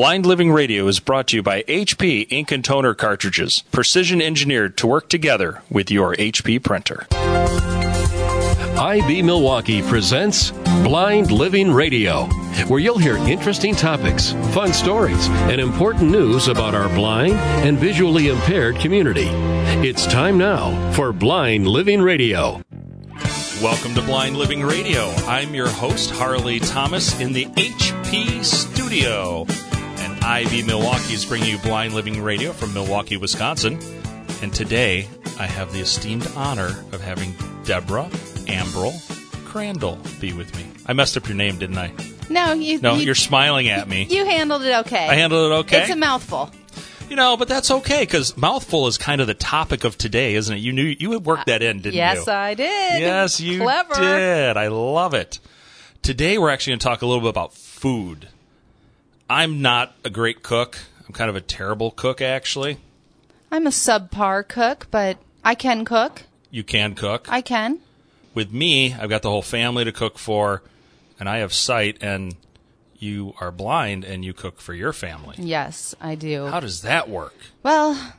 Blind Living Radio is brought to you by HP Ink and Toner cartridges, precision engineered to work together with your HP printer. IB Milwaukee presents Blind Living Radio, where you'll hear interesting topics, fun stories, and important news about our blind and visually impaired community. It's time now for Blind Living Radio. Welcome to Blind Living Radio. I'm your host, Harley Thomas, in the HP studio. IB Milwaukee is bringing you Blind Living Radio from Milwaukee, Wisconsin. And today, I have the esteemed honor of having Deborah Ambrell Crandall be with me. I messed up your name, didn't I? No, you. No, you, you're smiling at me. You handled it okay. I handled it okay. It's a mouthful. You know, but that's okay because mouthful is kind of the topic of today, isn't it? You knew you had worked uh, that in, didn't yes, you? Yes, I did. Yes, you Clever. did. I love it. Today we're actually going to talk a little bit about food. I'm not a great cook. I'm kind of a terrible cook, actually. I'm a subpar cook, but I can cook. You can cook. I can. With me, I've got the whole family to cook for, and I have sight, and you are blind and you cook for your family. Yes, I do. How does that work? Well,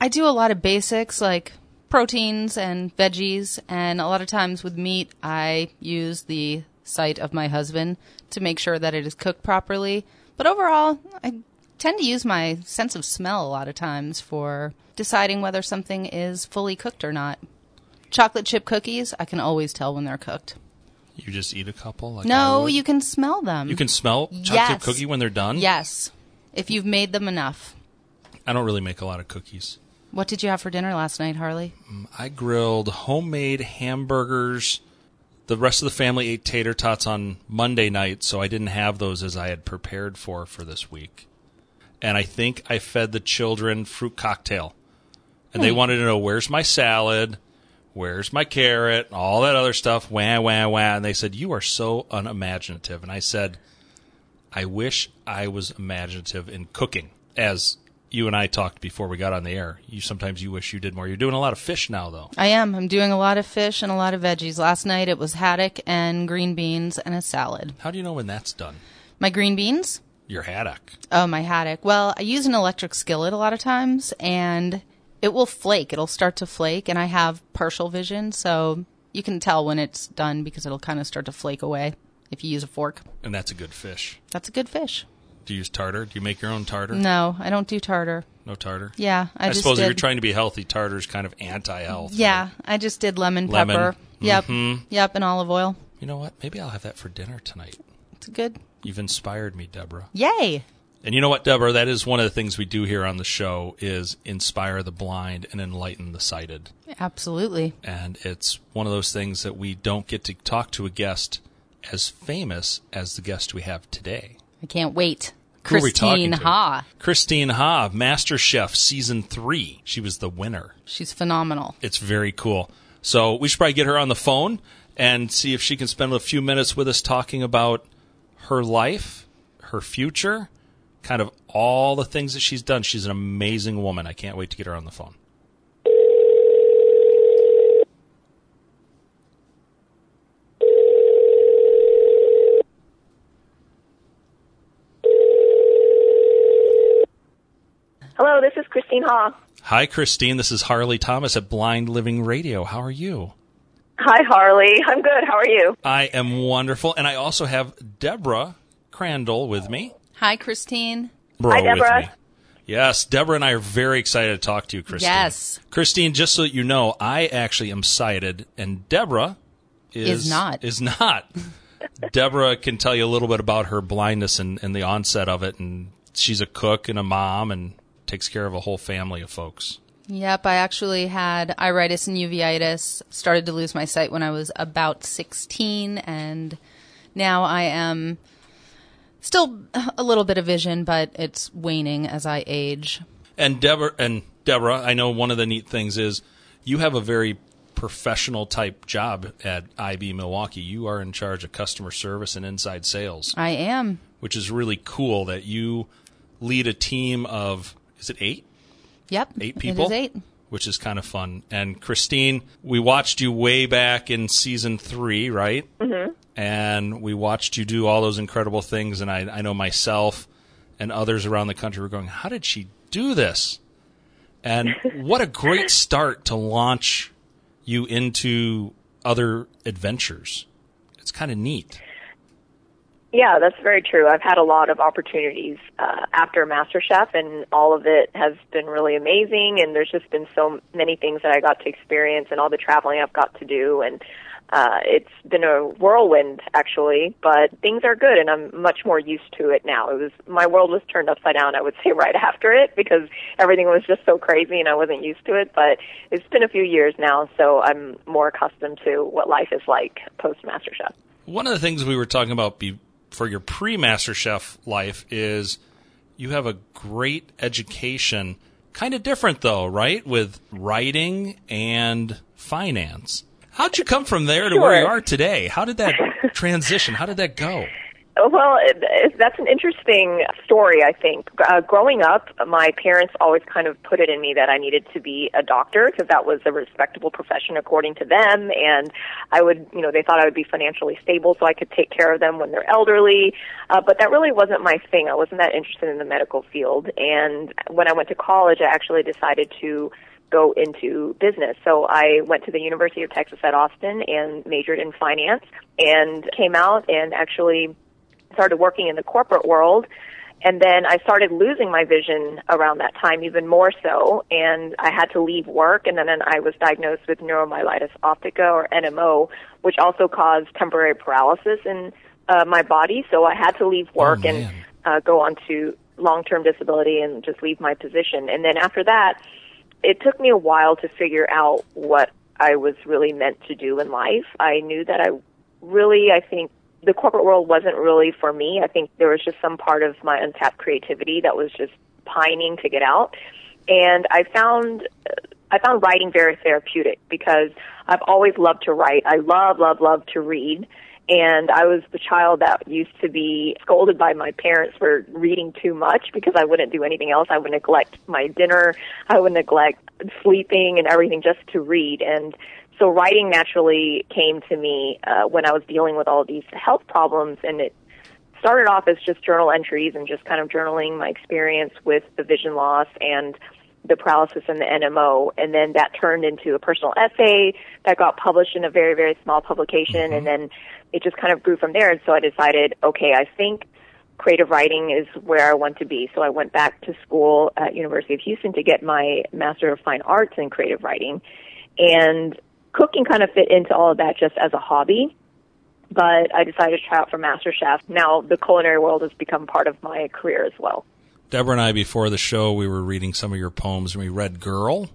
I do a lot of basics like proteins and veggies, and a lot of times with meat, I use the sight of my husband to make sure that it is cooked properly. But overall, I tend to use my sense of smell a lot of times for deciding whether something is fully cooked or not. Chocolate chip cookies, I can always tell when they're cooked. You just eat a couple? Like No, you can smell them. You can smell chocolate chip Yes. cookie when they're done? Yes, if you've made them enough. I don't really make a lot of cookies. What did you have for dinner last night, Harley? Mm, I grilled homemade hamburgers. The rest of the family ate tater tots on Monday night, so I didn't have those as I had prepared for for this week. And I think I fed the children fruit cocktail. And they hmm. wanted to know where's my salad, where's my carrot, all that other stuff, wah wah wah. And they said you are so unimaginative. And I said, I wish I was imaginative in cooking. As you and I talked before we got on the air, you sometimes you wish you did more. You're doing a lot of fish now, though. I am. I'm doing a lot of fish and a lot of veggies. Last night it was haddock and green beans and a salad. How do you know when that's done? My green beans? Your haddock. Oh, my haddock. Well, I use an electric skillet a lot of times and it will flake. It'll start to flake and I have partial vision, so you can tell when it's done because it'll kind of start to flake away if you use a fork. And that's a good fish. That's a good fish. Do you use tartar? Do you make your own tartar? No, I don't do tartar. No tartar? Yeah, I, I, suppose did. if you're trying to be healthy, tartar's kind of anti-health. Yeah, I just did lemon Lemon. pepper. Yep. Mhm. Yep, and olive oil. You know what? Maybe I'll have that for dinner tonight. It's good. You've inspired me, Deborah. Yay! And you know what, Deborah? That is one of the things we do here on the show is inspire the blind and enlighten the sighted. Absolutely. And it's one of those things that we don't get to talk to a guest as famous as the guest we have today. I can't wait. Who are we talking Christine? Ha. Christine Ha, Master Chef season three. She was the winner. She's phenomenal. It's very cool. So we should probably get her on the phone and see if she can spend a few minutes with us talking about her life, her future, kind of all the things that she's done. She's an amazing woman. I can't wait to get her on the phone. Hello, this is Christine Ha. Hi, Christine. This is Harley Thomas at Blind Living Radio. How are you? Hi, Harley. I'm good. How are you? I am wonderful. And I also have Deborah Crandall with me. Hi, Christine. Bro Hi, with Deborah. me. Yes, Deborah and I are very excited to talk to you, Christine. Yes. Christine, just so that you know, I actually am sighted, and Deborah is, Is not. Is not. Deborah can tell you a little bit about her blindness and, and the onset of it, and she's a cook and a mom and takes care of a whole family of folks. Yep, I actually had iritis and uveitis. Started to lose my sight when I was about 16, and now I am still a little bit of vision, but it's waning as I age. And Deborah and Deborah, I know one of the neat things is you have a very professional type job at IB Milwaukee. You are in charge of customer service and inside sales, I am. which is really cool that you lead a team of is it 8? Yep. Eight people? It is eight. Which is kind of fun. And Christine, we watched you way back in season 3, right? Mm-hmm. And we watched you do all those incredible things and I I know myself and others around the country were going, "How did she do this?" And what a great start to launch you into other adventures. It's kind of neat. Yeah, that's very true. I've had a lot of opportunities uh, after MasterChef, and all of it has been really amazing. And there's just been so many things that I got to experience, and all the traveling I've got to do, and uh, it's been a whirlwind actually. But things are good, and I'm much more used to it now. It was my world was turned upside down. I would say right after it because everything was just so crazy, and I wasn't used to it. But it's been a few years now, so I'm more accustomed to what life is like post MasterChef. One of the things we were talking about be- for your pre Master Chef life is you have a great education. Kind of different though, right? With writing and finance. How'd you come from there to Sure. where you are today? How did that transition? How did that go? Well, that's an interesting story, I think. Uh, growing up, my parents always kind of put it in me that I needed to be a doctor because that was a respectable profession according to them. And I would, you know, they thought I would be financially stable so I could take care of them when they're elderly. Uh, but that really wasn't my thing. I wasn't that interested in the medical field. And when I went to college, I actually decided to go into business. So I went to the University of Texas at Austin and majored in finance and came out and actually started working in the corporate world and then I started losing my vision around that time even more so and I had to leave work and then I was diagnosed with neuromyelitis optica or NMO which also caused temporary paralysis in uh, my body so I had to leave work Oh, and uh, go on to long-term disability and just leave my position and then after that it took me a while to figure out what I was really meant to do in life. I knew that I really, I think, the corporate world wasn't really for me. I think there was just some part of my untapped creativity that was just pining to get out. And I found, I found writing very therapeutic because I've always loved to write. I love, love, love to read. And I was the child that used to be scolded by my parents for reading too much because I wouldn't do anything else. I would neglect my dinner. I would neglect sleeping and everything just to read. And so writing naturally came to me uh, when I was dealing with all these health problems. And it started off as just journal entries and just kind of journaling my experience with the vision loss and the paralysis and the NMO, and then that turned into a personal essay that got published in a very, very small publication, and then it just kind of grew from there. And so I decided, okay, I think creative writing is where I want to be. So I went back to school at University of Houston to get my Master of Fine Arts in Creative Writing, and cooking kind of fit into all of that just as a hobby. But I decided to try out for MasterChef. Now the culinary world has become part of my career as well. Deborah and I, before the show, we were reading some of your poems, and we read "Girl."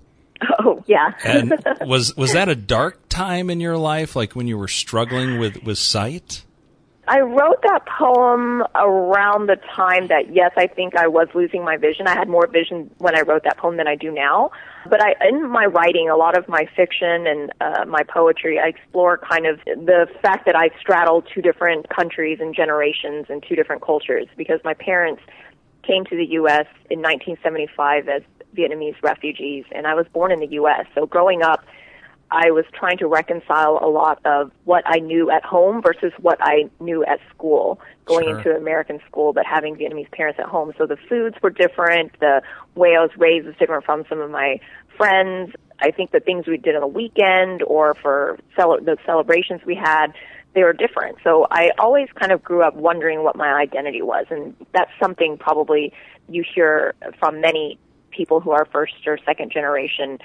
Oh yeah. And was was that a dark time in your life, like when you were struggling with with sight? I wrote that poem around the time that yes, I think I was losing my vision. I had more vision when I wrote that poem than I do now. But I, in my writing, a lot of my fiction and uh, my poetry, I explore kind of the fact that I straddle two different countries and generations and two different cultures because my parents came to the U.S. in 1975 as Vietnamese refugees, and I was born in the U.S. So growing up, I was trying to reconcile a lot of what I knew at home versus what I knew at school, going Sure. into American school, but having Vietnamese parents at home. So the foods were different. The way I was raised was different from some of my friends. I think the things we did on the weekend or for cel- the celebrations we had, they were different. So I always kind of grew up wondering what my identity was. And that's something probably you hear from many people who are first or second generation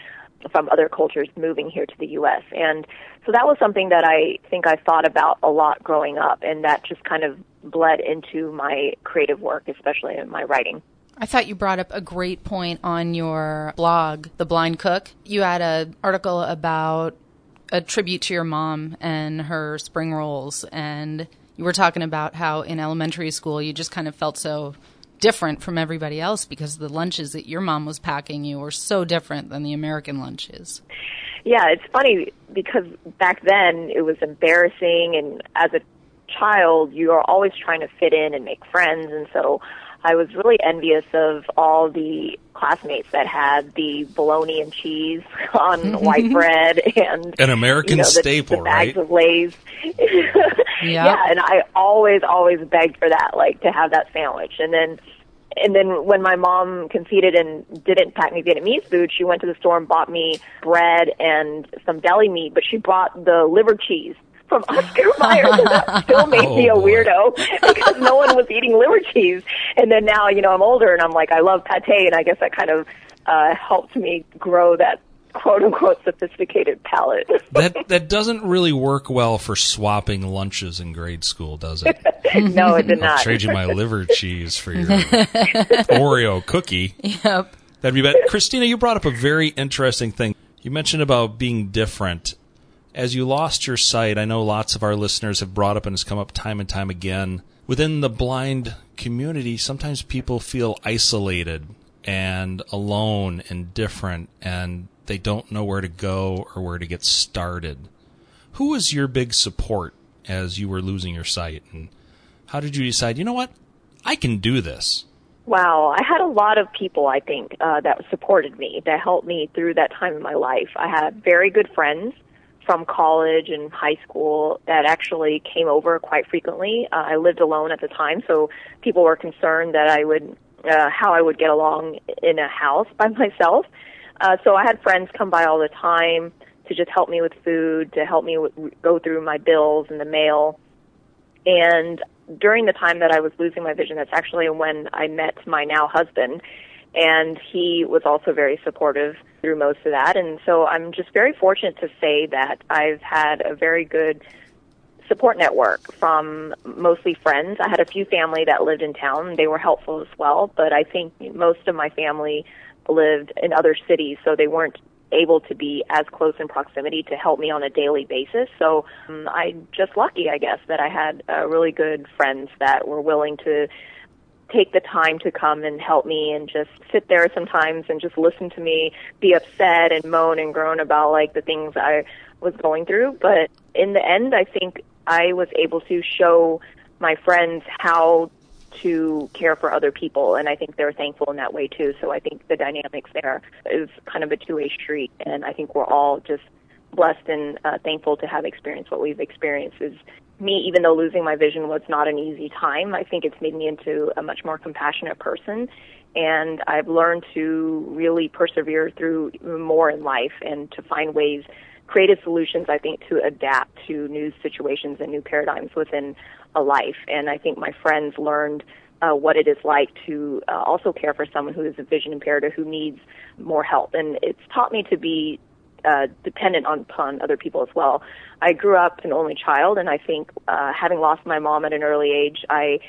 from other cultures moving here to the U.S. And so that was something that I think I thought about a lot growing up, and that just kind of bled into my creative work, especially in my writing. I thought you brought up a great point on your blog, The Blind Cook. You had an article about a tribute to your mom and her spring rolls, and you were talking about how in elementary school you just kind of felt so different from everybody else because the lunches that your mom was packing you were so different than the American lunches. Yeah, it's funny because back then it was embarrassing, and as a child, you are always trying to fit in and make friends, and so I was really envious of all the classmates that had the bologna and cheese on mm-hmm. white bread and An American you know, the, staple, the bags right? of Lay's. yeah, and I always, always begged for that, like to have that sandwich. And then and then when my mom conceded and didn't pack me Vietnamese food, she went to the store and bought me bread and some deli meat, but she brought the liver cheese from Oscar Mayer. So that still made Oh, me a weirdo because no one was eating liver cheese. And then now, you know, I'm older and I'm like, I love pate, and I guess that kind of uh, helped me grow that quote unquote sophisticated palate. That that doesn't really work well for swapping lunches in grade school, does it? no, it did I'll not. trade you my liver cheese for your Oreo cookie. Yep. That'd be bad. Christina, you brought up a very interesting thing. You mentioned about being different. As you lost your sight, I know lots of our listeners have brought up and has come up time and time again. Within the blind community, sometimes people feel isolated and alone and different, and they don't know where to go or where to get started. Who was your big support as you were losing your sight? And how did you decide, you know what? I can do this. Wow, I had a lot of people, I think, uh, that supported me, that helped me through that time in my life. I had very good friends from college and high school that actually came over quite frequently. Uh, I lived alone at the time, so people were concerned that I would, uh, how I would get along in a house by myself. Uh, so I had friends come by all the time to just help me with food, to help me w- go through my bills and the mail. And during the time that I was losing my vision, that's actually when I met my now husband. And he was also very supportive through most of that. And so I'm just very fortunate to say that I've had a very good support network from mostly friends. I had a few family that lived in town. They were helpful as well, but I think most of my family lived in other cities, so they weren't able to be as close in proximity to help me on a daily basis. So um, I'm just lucky, I guess, that I had uh, really good friends that were willing to take the time to come and help me and just sit there sometimes and just listen to me be upset and moan and groan about like the things I was going through. But in the end, I think I was able to show my friends how to care for other people and I think they're thankful in that way too. So I think the dynamics there is kind of a two-way street and I think we're all just blessed and uh, thankful to have experienced what we've experienced is me even though losing my vision was not an easy time i think it's made me into a much more compassionate person. And i've learned to really persevere through more in life and to find ways creative solutions i think to adapt to new situations and new paradigms within a life. And i think my friends learned uh, what it is like to uh, also care for someone who is a vision impaired or who needs more help. And it's taught me to be uh, dependent on, upon other people as well. I grew up an only child, and I think uh, having lost my mom at an early age, I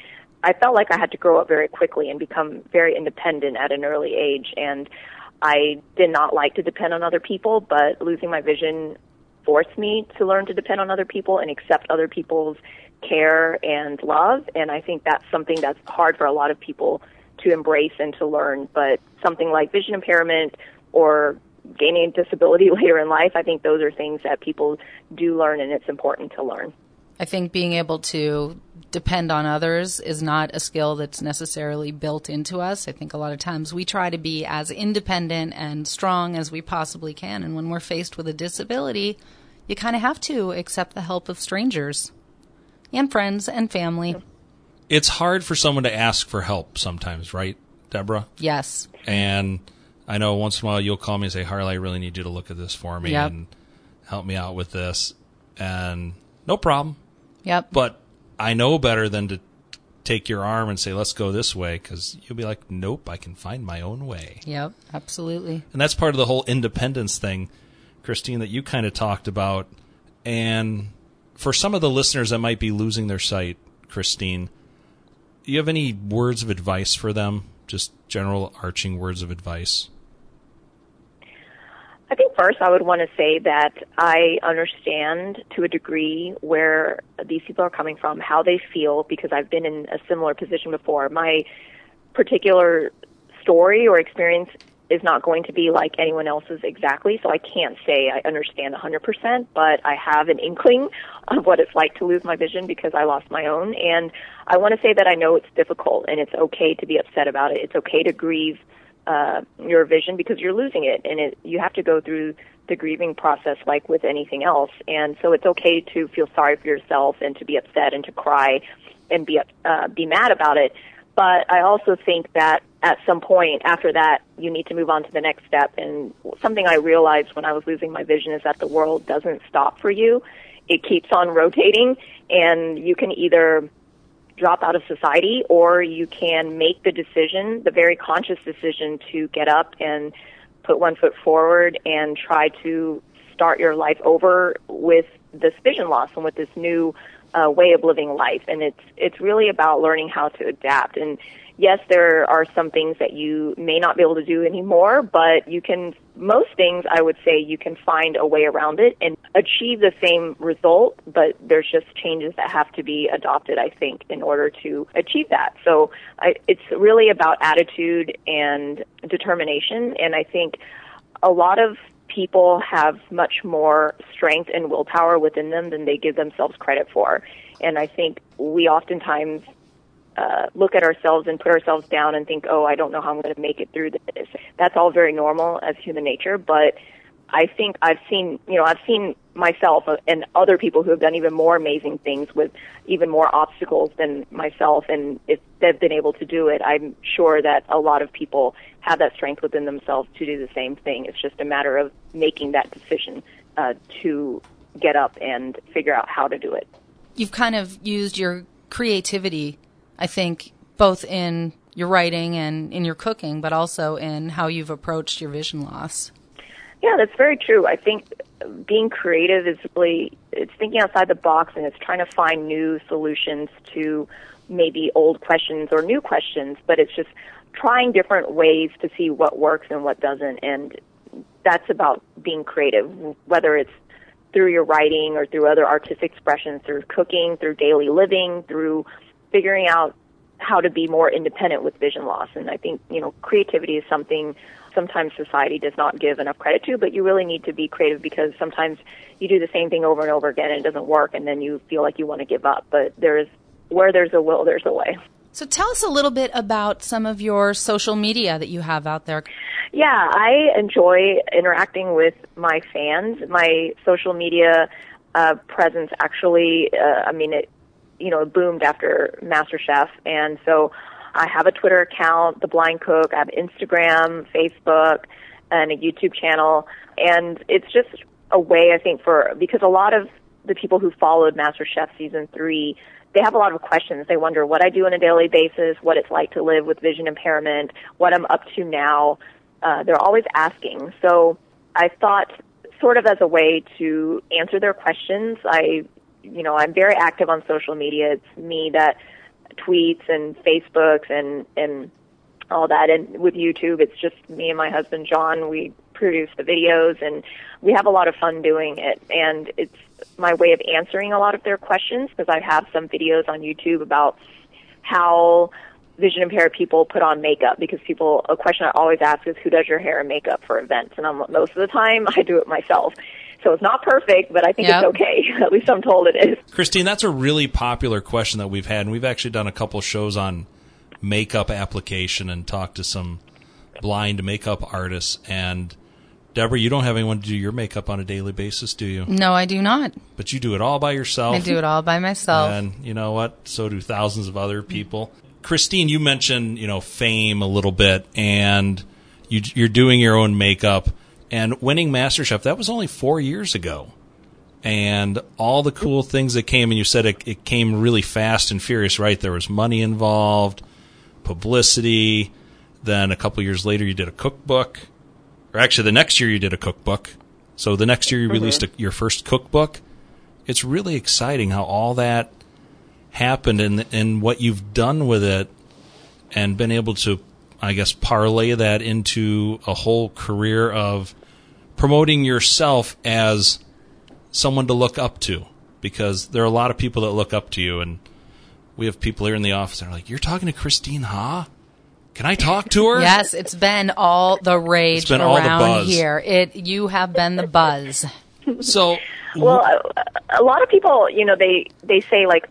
I felt like I had to grow up very quickly and become very independent at an early age, and I did not like to depend on other people. But losing my vision forced me to learn to depend on other people and accept other people's care and love, and I think that's something that's hard for a lot of people to embrace and to learn. But something like vision impairment or gaining a disability later in life, I think those are things that people do learn and it's important to learn. I think being able to depend on others is not a skill that's necessarily built into us. I think a lot of times we try to be as independent and strong as we possibly can. And when we're faced with a disability, you kind of have to accept the help of strangers and friends and family. It's hard for someone to ask for help sometimes, right, Deborah? Yes. And I know once in a while you'll call me and say, Harley, I really need you to look at this for me Yep. and help me out with this. And no problem. Yep. But I know better than to take your arm and say, let's go this way, because you'll be like, nope, I can find my own way. Yep. Absolutely. And that's part of the whole independence thing, Christine, that you kind of talked about. And for some of the listeners that might be losing their sight, Christine, do you have any words of advice for them? Just general arching words of advice? I think first I would want to say that I understand to a degree where these people are coming from, how they feel, because I've been in a similar position before. My particular story or experience is not going to be like anyone else's exactly, so I can't say I understand 100%, but I have an inkling of what it's like to lose my vision because I lost my own. And I want to say that I know it's difficult and it's okay to be upset about it. It's okay to grieve uh, your vision because you're losing it, and it, you have to go through the grieving process like with anything else. And so it's okay to feel sorry for yourself and to be upset and to cry and be uh, be mad about it. But I also think that at some point after that, you need to move on to the next step. And something I realized when I was losing my vision is that the world doesn't stop for you. It keeps on rotating and you can either drop out of society or you can make the decision, the very conscious decision to get up and put one foot forward and try to start your life over with this vision loss and with this new uh, way of living life. And it's it's really about learning how to adapt. And yes, there are some things that you may not be able to do anymore, but you can most things I would say you can find a way around it and achieve the same result, but there's just changes that have to be adopted, I think, in order to achieve that. So I, it's really about attitude and determination, and I think a lot of people have much more strength and willpower within them than they give themselves credit for. And I think we oftentimes uh, look at ourselves and put ourselves down and think, oh, I don't know how I'm going to make it through this. That's all very normal as human nature, but I think I've seen, you know, I've seen myself and other people who have done even more amazing things with even more obstacles than myself. And if they've been able to do it, I'm sure that a lot of people have that strength within themselves to do the same thing. It's just a matter of making that decision uh, to get up and figure out how to do it. You've kind of used your creativity, I think, both in your writing and in your cooking, but also in how you've approached your vision loss. Yeah, that's very true. I think being creative is really it's thinking outside the box and it's trying to find new solutions to maybe old questions or new questions, but it's just trying different ways to see what works and what doesn't and that's about being creative, whether it's through your writing or through other artistic expressions, through cooking, through daily living, through figuring out how to be more independent with vision loss. And I think, you know, creativity is something sometimes society does not give enough credit to, but you really need to be creative because sometimes you do the same thing over and over again and it doesn't work and then you feel like you want to give up. But there's where there's a will, there's a way. So tell us a little bit about some of your social media that you have out there. Yeah, I enjoy interacting with my fans. My social media uh, presence actually, uh, I mean, it, you know, boomed after MasterChef, and so I have a Twitter account, The Blind Cook. I have Instagram, Facebook, and a YouTube channel. And it's just a way, I think, for, because a lot of the people who followed MasterChef season three, they have a lot of questions. They wonder what I do on a daily basis, what it's like to live with vision impairment, what I'm up to now. Uh, they're always asking. So I thought, sort of as a way to answer their questions, I, you know, I'm very active on social media. It's me that tweets and Facebooks and and all that. And with YouTube, it's just me and my husband John. We produce the videos, and we have a lot of fun doing it. And it's my way of answering a lot of their questions because I have some videos on YouTube about how vision impaired people put on makeup because people a question I always ask is who does your hair and makeup for events and I'm, most of the time I do it myself so it's not perfect, but I think yep. it's okay. At least I'm told it is. Christine, that's a really popular question that we've had, and we've actually done a couple shows on makeup application and talked to some blind makeup artists. And Deborah, you don't have anyone to do your makeup on a daily basis, do you? No, I do not. But you do it all by yourself. I do it all by myself. And you know what? So do thousands of other people. Christine, you mentioned you know fame a little bit, and you, you're doing your own makeup and winning MasterChef, that was only four years ago. And all the cool things that came, and you said it, it came really fast and furious, right? There was money involved, publicity. Then a couple years later, you did a cookbook. Or actually, the next year, you did a cookbook. So the next year, you mm-hmm. released a, your first cookbook. It's really exciting how all that happened and, and what you've done with it and been able to I guess, parlay that into a whole career of promoting yourself as someone to look up to because there are a lot of people that look up to you and we have people here in the office that are like, You're talking to Christine Ha? Can I talk to her? yes, it's been all the rage it's been around all the buzz. here. It you have been the buzz. so well, a, a lot of people, you know, they they say like,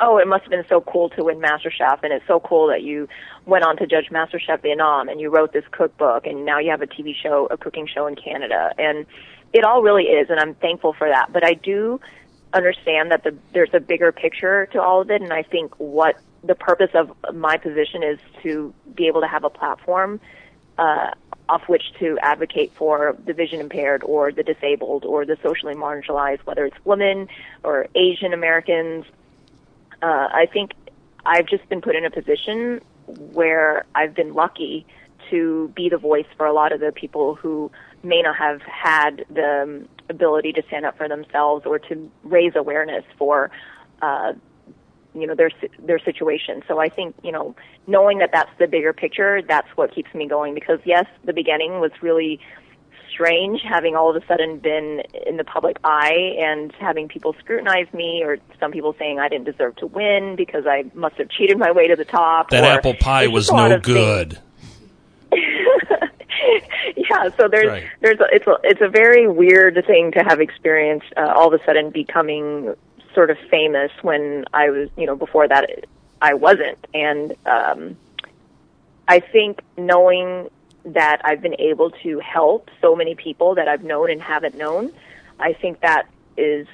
"Oh, it must have been so cool to win MasterChef, and it's so cool that you went on to judge MasterChef Vietnam, and you wrote this cookbook, and now you have a TV show, a cooking show in Canada, and it all really is, and I'm thankful for that. But I do understand that the, there's a bigger picture to all of it, and I think what the purpose of my position is to be able to have a platform uh, off which to advocate for the vision impaired or the disabled or the socially marginalized, whether it's women or Asian Americans. Uh, I think I've just been put in a position where I've been lucky to be the voice for a lot of the people who may not have had the um, ability to stand up for themselves or to raise awareness for uh, you know their their situation. So I think you know knowing that that's the bigger picture, that's what keeps me going. Because yes, the beginning was really strange, having all of a sudden been in the public eye and having people scrutinize me, or some people saying I didn't deserve to win because I must have cheated my way to the top. That apple pie was no good. yeah, so there's right. there's a, it's a it's a very weird thing to have experienced uh, all of a sudden becoming sort of famous when I was, you know, before that I wasn't. And um, I think knowing that I've been able to help so many people that I've known and haven't known, I think that is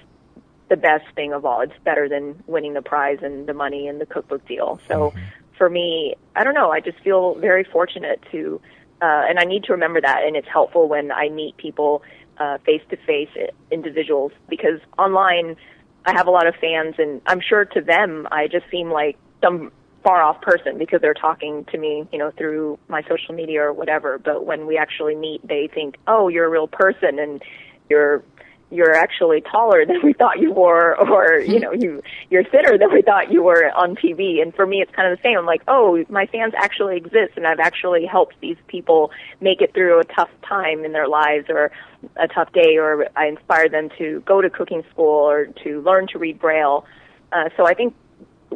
the best thing of all. It's better than winning the prize and the money and the cookbook deal. So mm-hmm. for me, I don't know, I just feel very fortunate to, uh, and I need to remember that, and it's helpful when I meet people uh face to face individuals because online I have a lot of fans, and I'm sure to them I just seem like some far off person because they're talking to me, you know, through my social media or whatever. But when we actually meet, they think, "Oh, you're a real person, and you're you're actually taller than we thought you were, or you know, you you're thinner than we thought you were on TV. And for me, it's kind of the same. I'm like, oh, my fans actually exist, and I've actually helped these people make it through a tough time in their lives, or a tough day, or I inspired them to go to cooking school or to learn to read Braille. Uh, so I think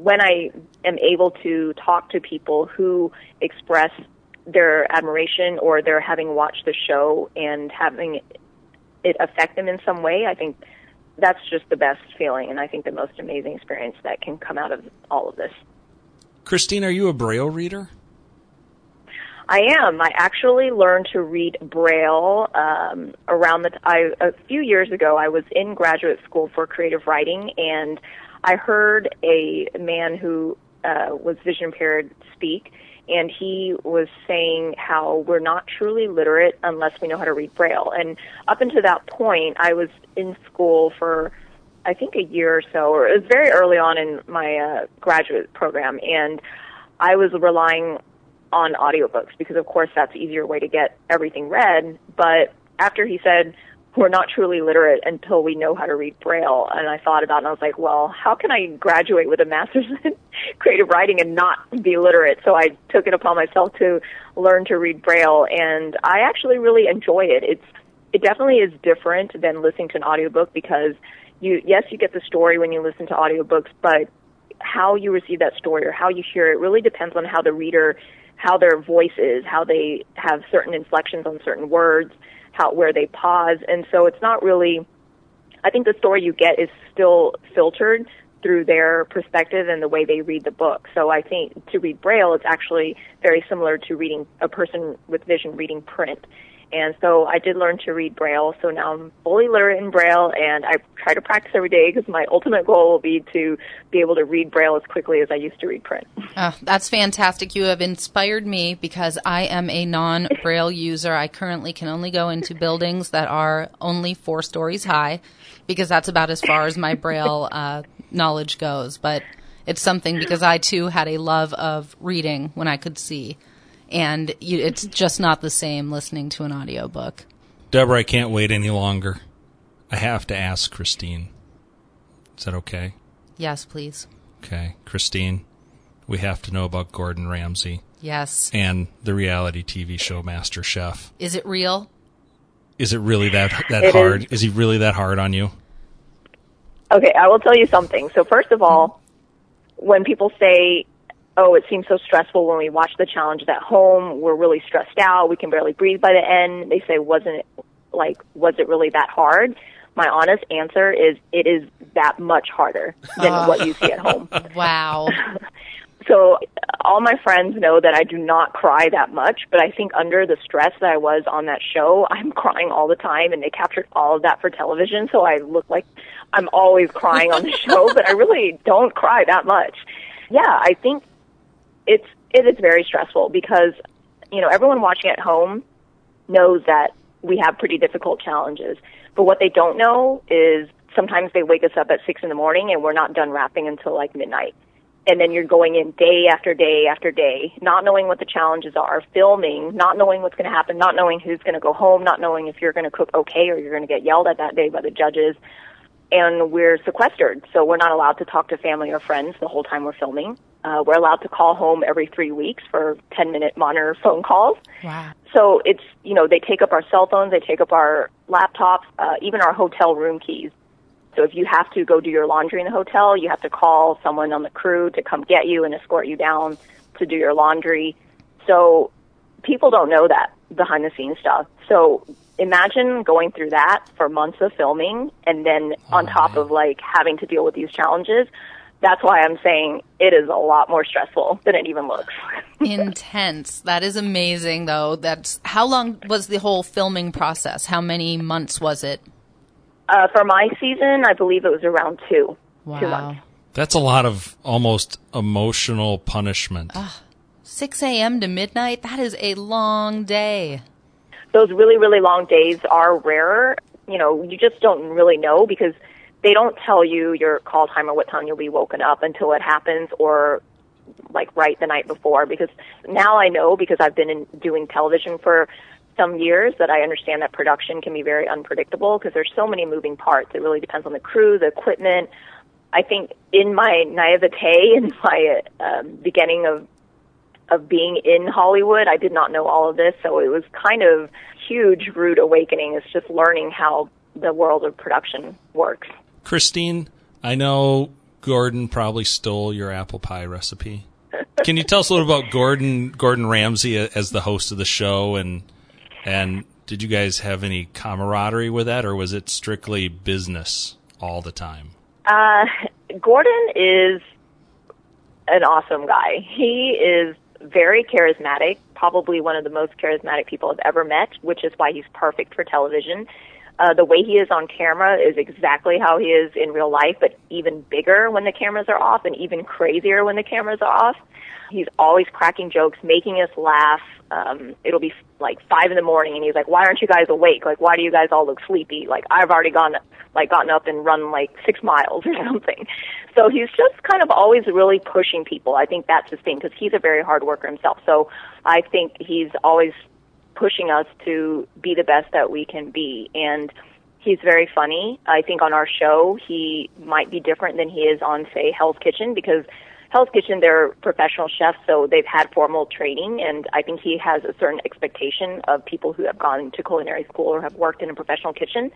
when I am able to talk to people who express their admiration or they're having watched the show and having it affect them in some way, I think that's just the best feeling and I think the most amazing experience that can come out of all of this. Christine, are you a Braille reader? I am. I actually learned to read Braille um, around the. T- I, a few years ago, I was in graduate school for creative writing, and I heard a man who uh, was vision impaired speak, and he was saying how we're not truly literate unless we know how to read Braille. And up until that point, I was in school for I think a year or so, or it was very early on in my uh, graduate program, and I was relying on audiobooks because, of course, that's the easier way to get everything read. But after he said, we're not truly literate until we know how to read Braille. And I thought about it and I was like, well, how can I graduate with a master's in creative writing and not be literate? So I took it upon myself to learn to read Braille and I actually really enjoy it. It's, it definitely is different than listening to an audiobook because you, yes, you get the story when you listen to audiobooks, but how you receive that story or how you hear it really depends on how the reader, how their voice is, how they have certain inflections on certain words how where they pause, and so it's not really. I think the story you get is still filtered through their perspective and the way they read the book. So I think to read Braille, it's actually very similar to reading a person with vision reading print. And so I did learn to read Braille. So now I'm fully literate in Braille, and I try to practice every day because my ultimate goal will be to be able to read Braille as quickly as I used to read print. Oh, that's fantastic. You have inspired me because I am a non Braille user. I currently can only go into buildings that are only four stories high because that's about as far as my Braille uh, knowledge goes. But it's something because I too had a love of reading when I could see and you, it's just not the same listening to an audiobook. Deborah, I can't wait any longer. I have to ask Christine. Is that okay? Yes, please. Okay, Christine, we have to know about Gordon Ramsay. Yes. And the reality TV show Master Chef. Is it real? Is it really that that it hard? Is. is he really that hard on you? Okay, I will tell you something. So first of all, when people say oh, it seems so stressful when we watch the challenges at home. We're really stressed out. We can barely breathe by the end. They say, wasn't it like, was it really that hard? My honest answer is it is that much harder than uh, what you see at home. Wow. so all my friends know that I do not cry that much, but I think under the stress that I was on that show, I'm crying all the time and they captured all of that for television, so I look like I'm always crying on the show, but I really don't cry that much. Yeah, I think it's it is very stressful because you know everyone watching at home knows that we have pretty difficult challenges, but what they don't know is sometimes they wake us up at six in the morning and we're not done wrapping until like midnight. And then you're going in day after day after day, not knowing what the challenges are, filming, not knowing what's going to happen, not knowing who's going to go home, not knowing if you're going to cook okay or you're going to get yelled at that day by the judges. And we're sequestered, so we're not allowed to talk to family or friends the whole time we're filming. Uh, we're allowed to call home every three weeks for 10 minute monitor phone calls. Wow. So it's, you know, they take up our cell phones, they take up our laptops, uh, even our hotel room keys. So if you have to go do your laundry in the hotel, you have to call someone on the crew to come get you and escort you down to do your laundry. So people don't know that behind the scenes stuff. So imagine going through that for months of filming and then on top of like having to deal with these challenges. That's why I'm saying it is a lot more stressful than it even looks. Intense. That is amazing, though. That's how long was the whole filming process? How many months was it? Uh, for my season, I believe it was around two. Two Wow. months. That's a lot of almost emotional punishment. 6 a.m. to midnight? That is a long day. those really, really long days are rarer. You know, you just don't really know because they don't tell you your call time or what time you'll be woken up until it happens or like right the night before because now I know because I've been in, doing television for some years that I understand that production can be very unpredictable because there's so many moving parts. It really depends on the crew, the equipment. I think in my naivete in my um, beginning of of being in Hollywood. I did not know all of this, so it was kind of huge rude awakening. It's just learning how the world of production works. Christine, I know Gordon probably stole your apple pie recipe. Can you tell us a little about Gordon Gordon Ramsay as the host of the show and and did you guys have any camaraderie with that or was it strictly business all the time? Uh, Gordon is an awesome guy. He is very charismatic, probably one of the most charismatic people I've ever met, which is why he's perfect for television. Uh, the way he is on camera is exactly how he is in real life, but even bigger when the cameras are off and even crazier when the cameras are off. He's always cracking jokes, making us laugh. Um, it'll be like five in the morning, and he's like, "Why aren't you guys awake? Like, why do you guys all look sleepy? Like, I've already gone, like, gotten up and run like six miles or something." So he's just kind of always really pushing people. I think that's his thing because he's a very hard worker himself. So I think he's always pushing us to be the best that we can be, and he's very funny. I think on our show he might be different than he is on, say, Hell's Kitchen because Hell's Kitchen, they're professional chefs, so they've had formal training, and I think he has a certain expectation of people who have gone to culinary school or have worked in a professional kitchen.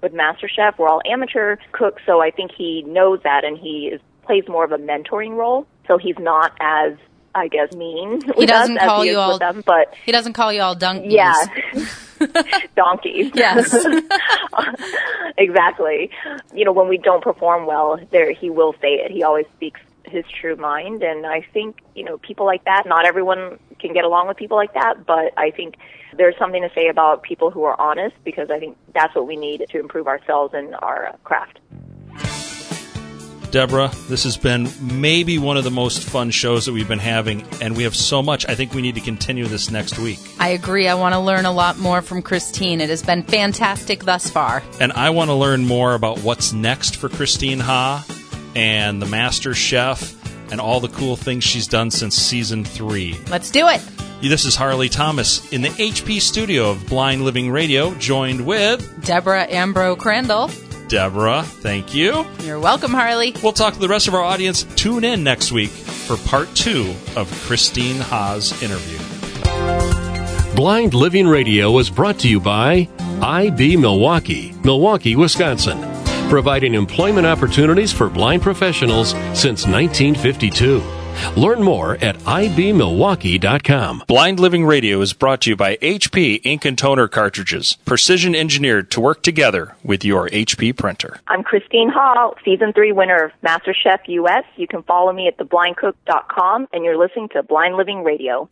With MasterChef, we're all amateur cooks, so I think he knows that, and he is, plays more of a mentoring role. So he's not as, I guess, mean with doesn't us call he you all- them, but He doesn't call you all donkeys. yeah, donkeys. Yes. exactly. You know, when we don't perform well, there he will say it. He always speaks his true mind, and I think you know people like that. Not everyone can get along with people like that, but I think there's something to say about people who are honest because I think that's what we need to improve ourselves and our craft. Deborah, this has been maybe one of the most fun shows that we've been having, and we have so much. I think we need to continue this next week. I agree. I want to learn a lot more from Christine. It has been fantastic thus far. And I want to learn more about what's next for Christine Ha and the Master Chef and all the cool things she's done since season three. Let's do it. This is Harley Thomas in the HP studio of Blind Living Radio, joined with Deborah Ambro Crandall. Deborah. Thank you. You're welcome, Harley. We'll talk to the rest of our audience. Tune in next week for part two of Christine Ha's interview. Blind Living Radio is brought to you by IB Milwaukee, Milwaukee, Wisconsin, providing employment opportunities for blind professionals since 1952. Learn more at ibmilwaukee.com. Blind Living Radio is brought to you by HP ink and toner cartridges, precision engineered to work together with your HP printer. I'm Christine Ha, season three winner of MasterChef US. You can follow me at theblindcook.com, and you're listening to Blind Living Radio.